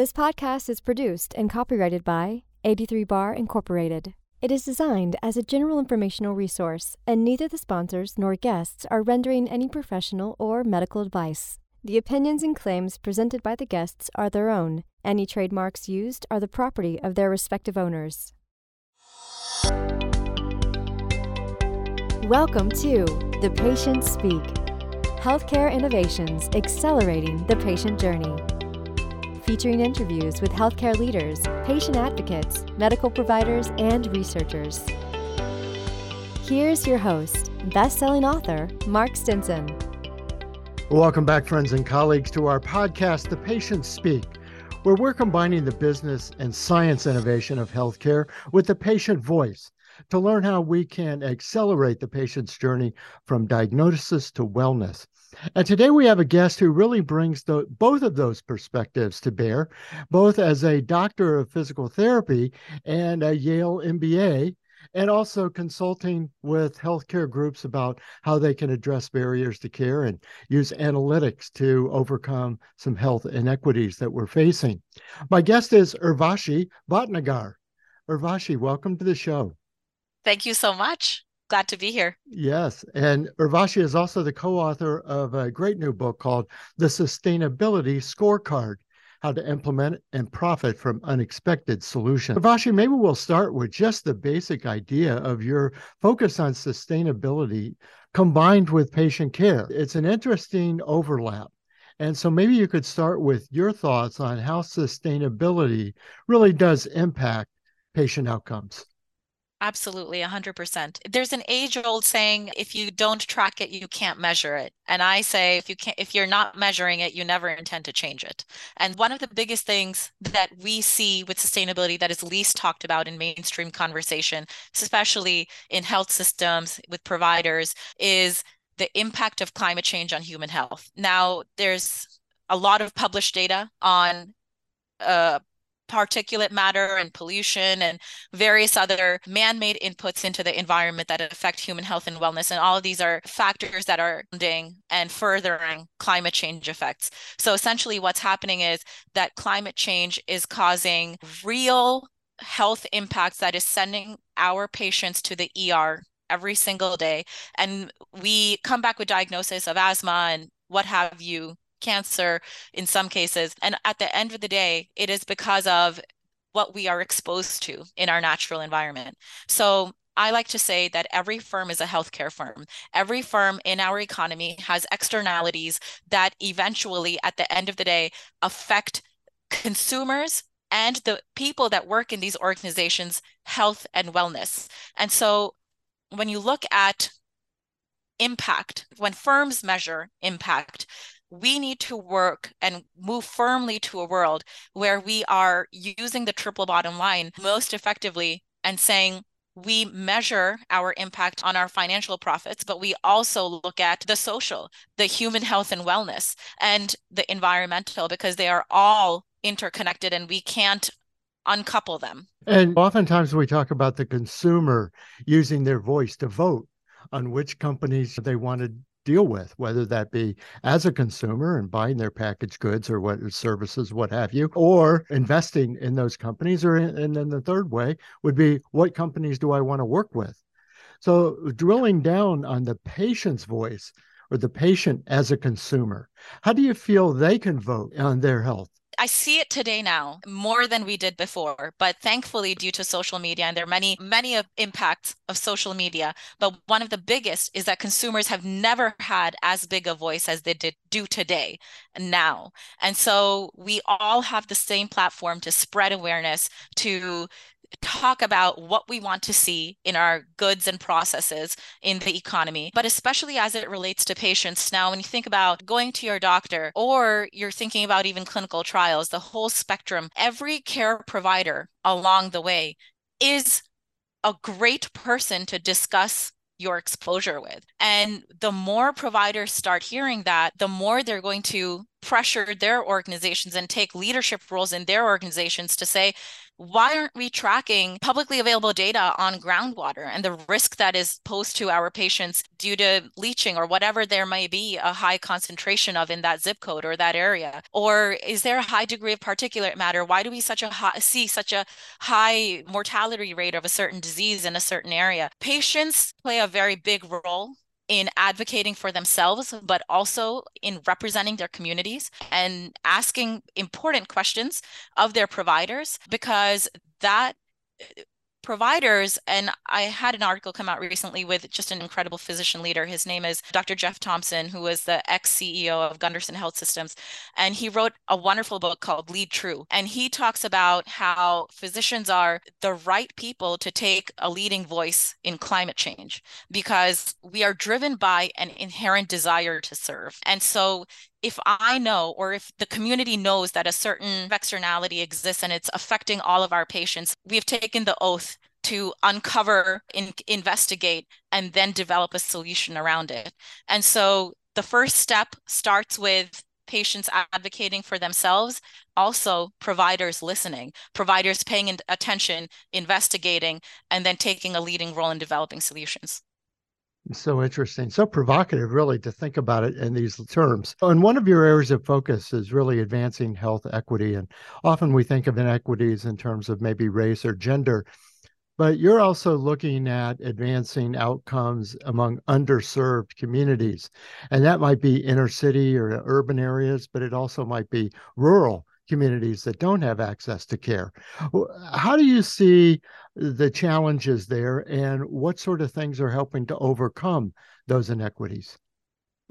This podcast is produced and copyrighted by 83 Bar Incorporated. It is designed as a general informational resource, and neither the sponsors nor guests are rendering any professional or medical advice. The opinions and claims presented by the guests are their own. Any trademarks used are the property of their respective owners. Welcome to The Patient Speak Healthcare Innovations Accelerating the Patient Journey. Featuring interviews with healthcare leaders, patient advocates, medical providers, and researchers. Here's your host, best selling author, Mark Stinson. Welcome back, friends and colleagues, to our podcast, The Patient Speak, where we're combining the business and science innovation of healthcare with the patient voice to learn how we can accelerate the patient's journey from diagnosis to wellness. And today we have a guest who really brings the, both of those perspectives to bear, both as a doctor of physical therapy and a Yale MBA, and also consulting with healthcare groups about how they can address barriers to care and use analytics to overcome some health inequities that we're facing. My guest is Urvashi Bhatnagar. Urvashi, welcome to the show. Thank you so much. Glad to be here. Yes. And Urvashi is also the co author of a great new book called The Sustainability Scorecard How to Implement and Profit from Unexpected Solutions. Urvashi, maybe we'll start with just the basic idea of your focus on sustainability combined with patient care. It's an interesting overlap. And so maybe you could start with your thoughts on how sustainability really does impact patient outcomes. Absolutely, 100%. There's an age-old saying if you don't track it, you can't measure it. And I say if you can't if you're not measuring it, you never intend to change it. And one of the biggest things that we see with sustainability that is least talked about in mainstream conversation, especially in health systems with providers, is the impact of climate change on human health. Now, there's a lot of published data on uh, particulate matter and pollution and various other man-made inputs into the environment that affect human health and wellness. And all of these are factors that are funding and furthering climate change effects. So essentially what's happening is that climate change is causing real health impacts that is sending our patients to the ER every single day. And we come back with diagnosis of asthma and what have you cancer in some cases. And at the end of the day, it is because of what we are exposed to in our natural environment. So I like to say that every firm is a healthcare firm. Every firm in our economy has externalities that eventually, at the end of the day, affect consumers and the people that work in these organizations' health and wellness. And so when you look at impact, when firms measure impact, we need to work and move firmly to a world where we are using the triple bottom line most effectively and saying we measure our impact on our financial profits, but we also look at the social, the human health and wellness, and the environmental, because they are all interconnected and we can't uncouple them. And oftentimes we talk about the consumer using their voice to vote on which companies they want to deal with, whether that be as a consumer and buying their packaged goods or what services, what have you, or investing in those companies. Or and then the third way would be what companies do I want to work with? So drilling down on the patient's voice or the patient as a consumer, how do you feel they can vote on their health? I see it today now more than we did before, but thankfully due to social media and there are many many of impacts of social media, but one of the biggest is that consumers have never had as big a voice as they did do today now. And so we all have the same platform to spread awareness to talk about what we want to see in our goods and processes in the economy, but especially as it relates to patients. Now, when you think about going to your doctor or you're thinking about even clinical trials, the whole spectrum, every care provider along the way is a great person to discuss your exposure with. And the more providers start hearing that, the more they're going to pressure their organizations and take leadership roles in their organizations to say, why aren't we tracking publicly available data on groundwater and the risk that is posed to our patients due to leaching or whatever there may be a high concentration of in that zip code or that area? Or is there a high degree of particulate matter? Why do we such a high, see such a high mortality rate of a certain disease in a certain area? Patients play a very big role in advocating for themselves, but also in representing their communities and asking important questions of their providers because that providers and i had an article come out recently with just an incredible physician leader. His name is dr jeff thompson who was the ex-ceo of gundersen health systems and he wrote a wonderful book called lead true. And he talks about how physicians are the right people to take a leading voice in climate change because we are driven by an inherent desire to serve. And so if I know or if the community knows that a certain externality exists and it's affecting all of our patients, we've taken the oath to uncover, in, investigate, and then develop a solution around it. And so the first step starts with patients advocating for themselves, also providers listening, providers paying attention, investigating, and then taking a leading role in developing solutions. So interesting, so provocative, really, to think about it in these terms. And one of your areas of focus is really advancing health equity. And often we think of inequities in terms of maybe race or gender, but you're also looking at advancing outcomes among underserved communities. And that might be inner city or urban areas, but it also might be rural communities that don't have access to care. How do you see the challenges there and what sort of things are helping to overcome those inequities?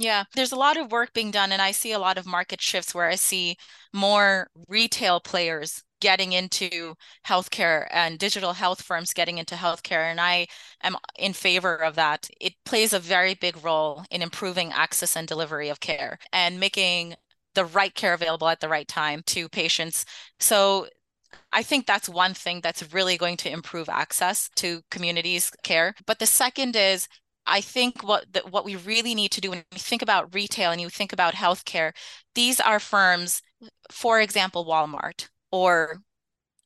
Yeah, there's a lot of work being done, and I see a lot of market shifts where I see more retail players getting into healthcare and digital health firms getting into healthcare. And I am in favor of that. It plays a very big role in improving access and delivery of care and making the right care available at the right time to patients. So I think that's one thing that's really going to improve access to communities care. But the second is I think what the, what we really need to do when you think about retail and you think about healthcare, these are firms, for example, Walmart or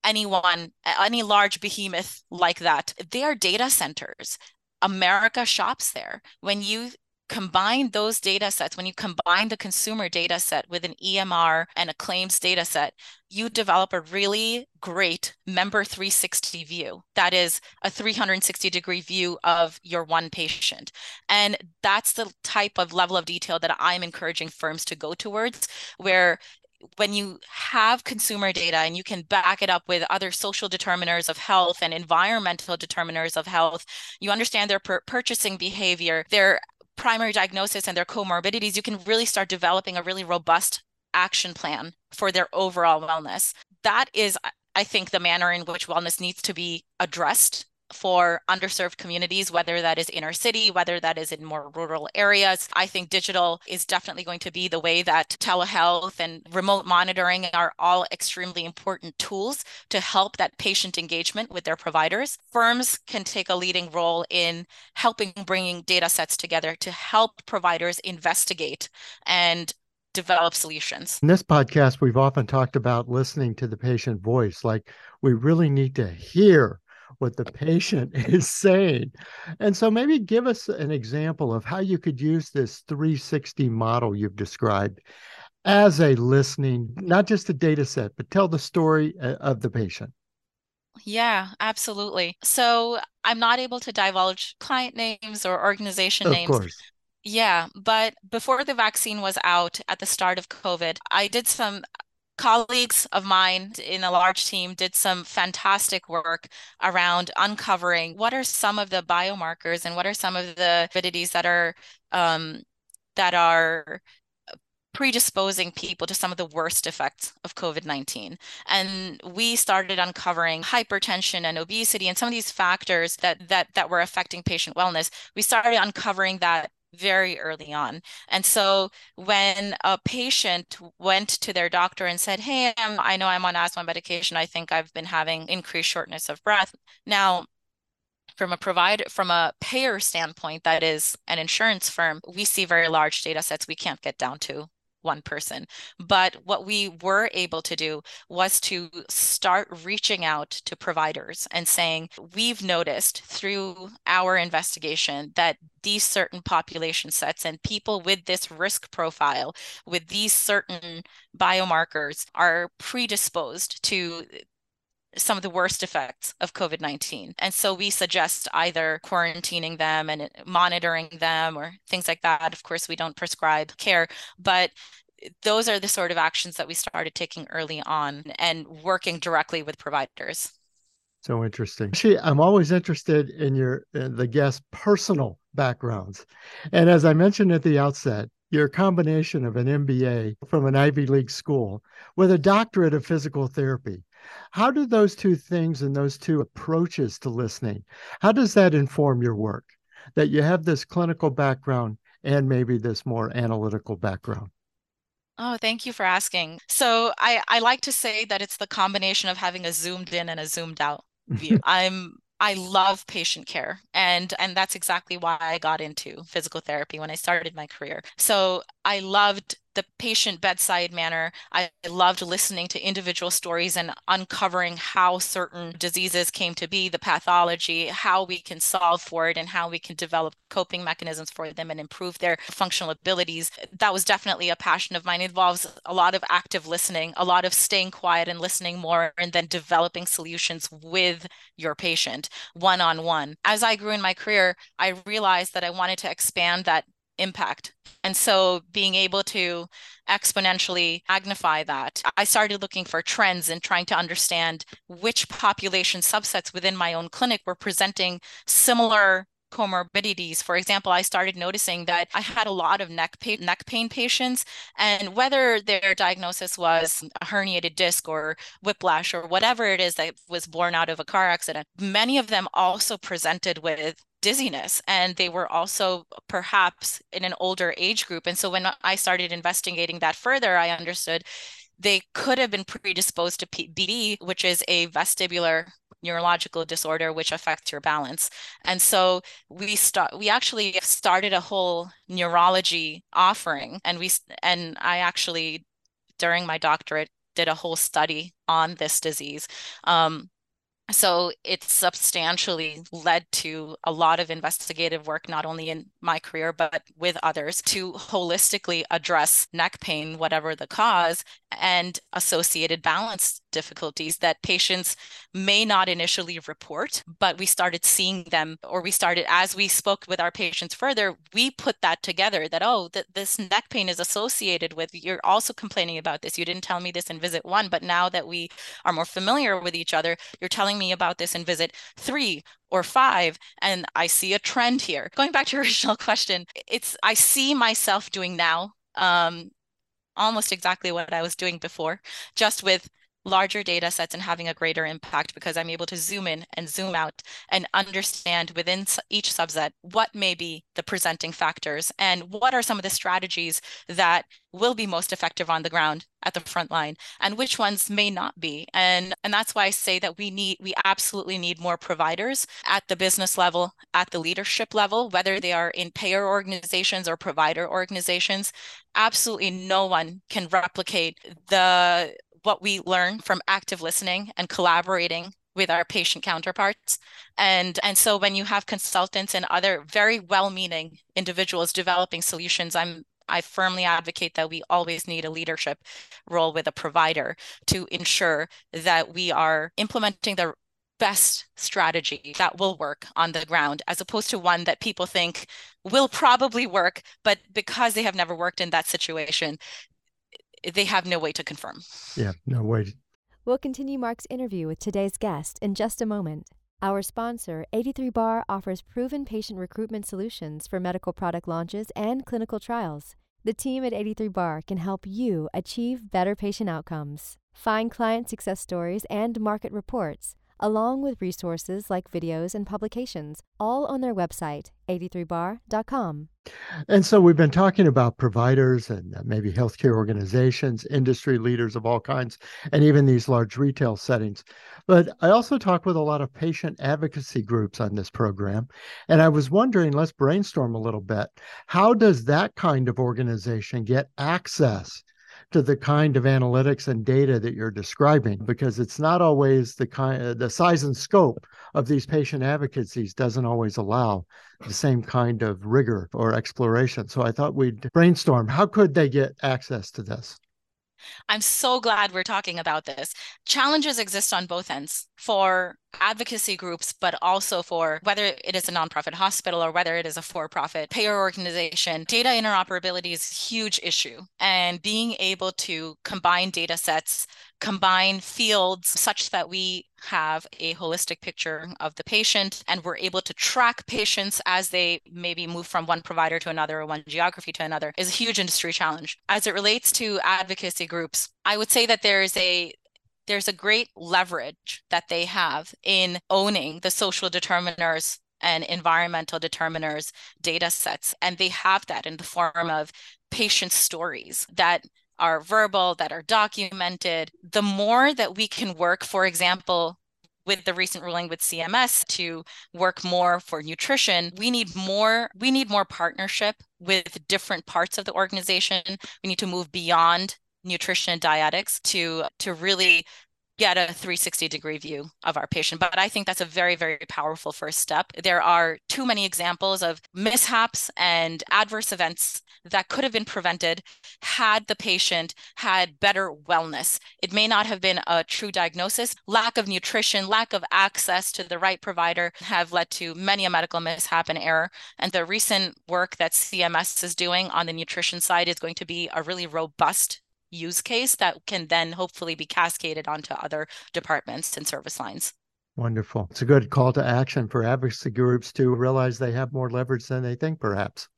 anyone, any large behemoth like that. They are data centers. America shops there. When you combine those data sets, when you combine the consumer data set with an EMR and a claims data set, you develop a really great member 360 view. That is a 360 degree view of your one patient. And that's the type of level of detail that I'm encouraging firms to go towards, where when you have consumer data and you can back it up with other social determiners of health and environmental determiners of health, you understand their purchasing behavior, their primary diagnosis and their comorbidities, you can really start developing a really robust action plan for their overall wellness. That is, I think, the manner in which wellness needs to be addressed for underserved communities, whether that is inner city, whether that is in more rural areas. I think digital is definitely going to be the way that telehealth and remote monitoring are all extremely important tools to help that patient engagement with their providers. Firms can take a leading role in helping bringing data sets together to help providers investigate and develop solutions. In this podcast, we've often talked about listening to the patient voice. Like we really need to hear what the patient is saying. And so maybe give us an example of how you could use this 360 model you've described as a listening, not just a data set, but tell the story uh, of the patient. Yeah, absolutely. So I'm not able to divulge client names or organization of names. Course. Yeah, but before the vaccine was out at the start of COVID, I did some colleagues of mine in a large team did some fantastic work around uncovering what are some of the biomarkers and what are some of the avidities that are um, that are predisposing people to some of the worst effects of COVID-19. And we started uncovering hypertension and obesity and some of these factors that that that were affecting patient wellness. We started uncovering that very early on. And so when a patient went to their doctor and said, Hey, I'm, I know I'm on asthma medication. I think I've been having increased shortness of breath. Now, from a provider from a payer standpoint that is an insurance firm we see very large data sets we can't get down to one person. But what we were able to do was to start reaching out to providers and saying, we've noticed through our investigation that these certain population sets and people with this risk profile, with these certain biomarkers, are predisposed to some of the worst effects of COVID 19. And so we suggest either quarantining them and monitoring them or things like that. Of course, we don't prescribe care, but those are the sort of actions that we started taking early on and working directly with providers. So interesting. Actually, I'm always interested in your in the guest personal backgrounds. And as I mentioned at the outset, your combination of an MBA from an Ivy League school with a doctorate of physical therapy how do those two things and those two approaches to listening, how does that inform your work? That you have this clinical background and maybe this more analytical background? Oh, thank you for asking. So I, I like to say that it's the combination of having a zoomed in and a zoomed out view. I'm I love patient care and and that's exactly why I got into physical therapy when I started my career. So I loved the patient bedside manner. I loved listening to individual stories and uncovering how certain diseases came to be, the pathology, how we can solve for it, and how we can develop coping mechanisms for them and improve their functional abilities. That was definitely a passion of mine. It involves a lot of active listening, a lot of staying quiet and listening more, and then developing solutions with your patient one on one. As I grew in my career, I realized that I wanted to expand that impact. And so being able to exponentially magnify that, I started looking for trends and trying to understand which population subsets within my own clinic were presenting similar comorbidities. For example, I started noticing that I had a lot of neck pain, neck pain patients, and whether their diagnosis was a herniated disc or whiplash or whatever it is that was born out of a car accident, many of them also presented with dizziness and they were also perhaps in an older age group and so when i started investigating that further i understood they could have been predisposed to BD, which is a vestibular neurological disorder which affects your balance. And so we start we actually started a whole neurology offering and we and I actually during my doctorate did a whole study on this disease. Um, so it substantially led to a lot of investigative work not only in my career but with others to holistically address neck pain whatever the cause and associated balance difficulties that patients may not initially report but we started seeing them or we started as we spoke with our patients further we put that together that oh that this neck pain is associated with you're also complaining about this. You didn't tell me this in visit 1 but now that we are more familiar with each other you're telling me about this in visit 3 or five and i see a trend here. Going back to your original question it's i see myself doing now um, almost exactly what I was doing before, just with larger data sets and having a greater impact because I'm able to zoom in and zoom out and understand within each subset what may be the presenting factors and what are some of the strategies that will be most effective on the ground at the front line and which ones may not be. And and that's why I say that we need we absolutely need more providers at the business level at the leadership level whether they are in payer organizations or provider organizations. Absolutely no one can replicate the what we learn from active listening and collaborating with our patient counterparts. And and so when you have consultants and other very well-meaning individuals developing solutions i'm I firmly advocate that we always need a leadership role with a provider to ensure that we are implementing the best strategy that will work on the ground as opposed to one that people think will probably work but because they have never worked in that situation they have no way to confirm. Yeah, no way. We'll continue Mark's interview with today's guest in just a moment. Our sponsor, 83Bar, offers proven patient recruitment solutions for medical product launches and clinical trials. The team at 83Bar can help you achieve better patient outcomes. Find client success stories and market reports along with resources like videos and publications, all on their website, 83bar.com. And so we've been talking about providers and uh, maybe healthcare organizations, industry leaders of all kinds, and even these large retail settings. But I also talk with a lot of patient advocacy groups on this program. And I was wondering, let's brainstorm a little bit. How does that kind of organization get access to the kind of analytics and data that you're describing because it's not always the kind uh, the size and scope of these patient advocacies doesn't always allow the same kind of rigor or exploration. So i thought we'd brainstorm. How could they get access to this? I'm so glad we're talking about this. Challenges exist on both ends for advocacy groups, but also for whether it is a nonprofit hospital or whether it is a for profit payer organization. Data interoperability is a huge issue. And being able to combine data sets, combine fields such that we have a holistic picture of the patient and we're able to track patients as they maybe move from one provider to another or one geography to another is a huge industry challenge. As it relates to advocacy groups, I would say that there is a there's a great leverage that they have in owning the social determiners and environmental determiners data sets. And they have that in the form of patient stories that are verbal, that are documented. The more that we can work, for example, with the recent ruling with CMS to work more for nutrition, we need more we need more partnership with different parts of the organization. We need to move beyond nutrition and dietics to to really get a 360 degree view of our patient. But I think that's a very, very powerful first step. There are too many examples of mishaps and adverse events that could have been prevented had the patient had better wellness. It may not have been a true diagnosis. Lack of nutrition, lack of access to the right provider have led to many a medical mishap and error. And the recent work that CMS is doing on the nutrition side is going to be a really robust use case that can then hopefully be cascaded onto other departments and service lines. Wonderful. It's a good call to action for advocacy groups to realize they have more leverage than they think, perhaps.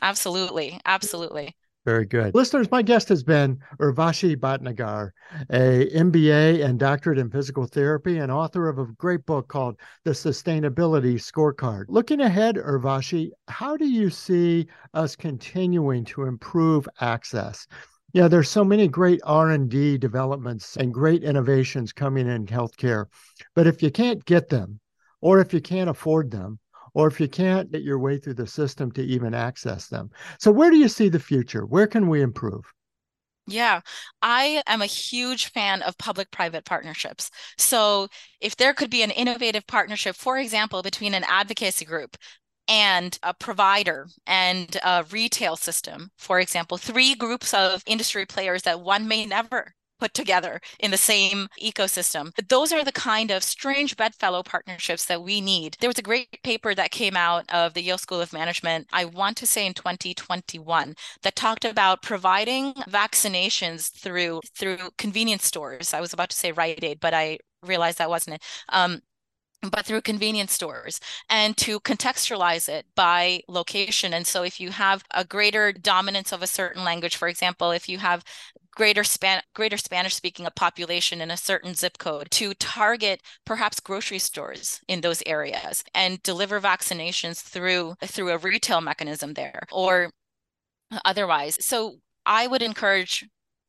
Absolutely. Absolutely. Very good. Listeners, my guest has been Urvashi Bhatnagar, a MBA and doctorate in physical therapy and author of a great book called The Sustainability Scorecard. Looking ahead, Urvashi, how do you see us continuing to improve access yeah, there's so many great R&D developments and great innovations coming in healthcare. But if you can't get them, or if you can't afford them, or if you can't get your way through the system to even access them. So where do you see the future? Where can we improve? Yeah, I am a huge fan of public private partnerships. So, if there could be an innovative partnership, for example, between an advocacy group and a provider and a retail system, for example, three groups of industry players that one may never put together in the same ecosystem. Those are the kind of strange bedfellow partnerships that we need. There was a great paper that came out of the Yale School of Management, I want to say in 2021, that talked about providing vaccinations through through convenience stores. I was about to say Rite Aid, but I realized that wasn't it. Um, but through convenience stores and to contextualize it by location. And so if you have a greater dominance of a certain language, for example, if you have greater span greater spanish speaking a population in a certain zip code to target perhaps grocery stores in those areas and deliver vaccinations through through a retail mechanism there or otherwise so i would encourage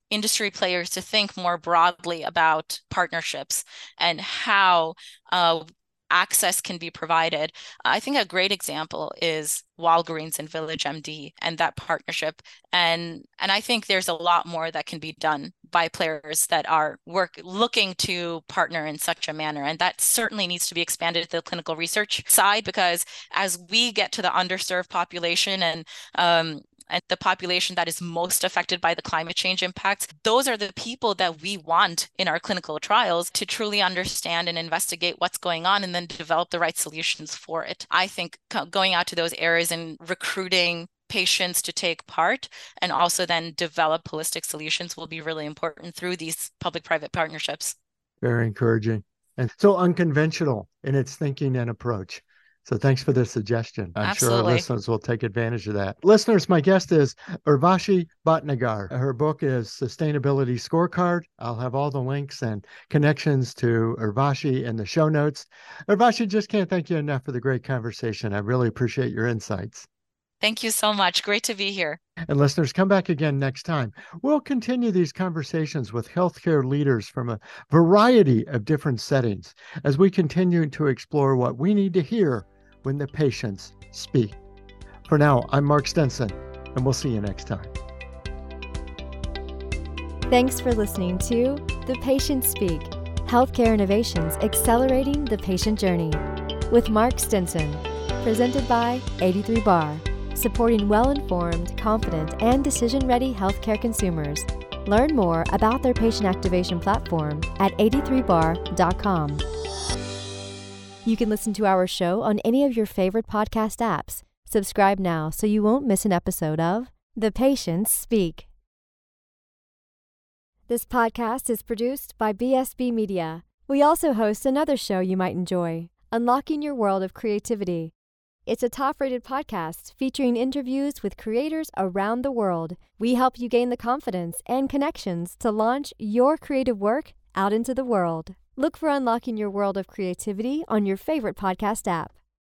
industry players to think more broadly about partnerships and how uh, access can be provided. I think a great example is Walgreens and Village MD and that partnership. And and I think there's a lot more that can be done by players that are work looking to partner in such a manner. And that certainly needs to be expanded to the clinical research side because as we get to the underserved population and um, and the population that is most affected by the climate change impacts, those are the people that we want in our clinical trials to truly understand and investigate what's going on and then develop the right solutions for it. I think going out to those areas and recruiting patients to take part and also then develop holistic solutions will be really important through these public private partnerships. Very encouraging and so unconventional in its thinking and approach. So thanks for the suggestion. I'm Absolutely. sure our listeners will take advantage of that. Listeners, my guest is Urvashi Bhatnagar. Her book is Sustainability Scorecard. I'll have all the links and connections to Urvashi in the show notes. Urvashi, just can't thank you enough for the great conversation. I really appreciate your insights. Thank you so much. Great to be here. And listeners, come back again next time. We'll continue these conversations with healthcare leaders from a variety of different settings as we continue to explore what we need to hear when the patients speak. For now, I'm Mark Stinson, and we'll see you next time. Thanks for listening to The Patient Speak Healthcare Innovations Accelerating the Patient Journey with Mark Stinson, presented by 83 Bar, supporting well informed, confident, and decision ready healthcare consumers. Learn more about their patient activation platform at 83bar.com. You can listen to our show on any of your favorite podcast apps. Subscribe now so you won't miss an episode of The Patients Speak. This podcast is produced by BSB Media. We also host another show you might enjoy, Unlocking Your World of Creativity. It's a top rated podcast featuring interviews with creators around the world. We help you gain the confidence and connections to launch your creative work out into the world. Look for Unlocking Your World of Creativity on your favorite podcast app.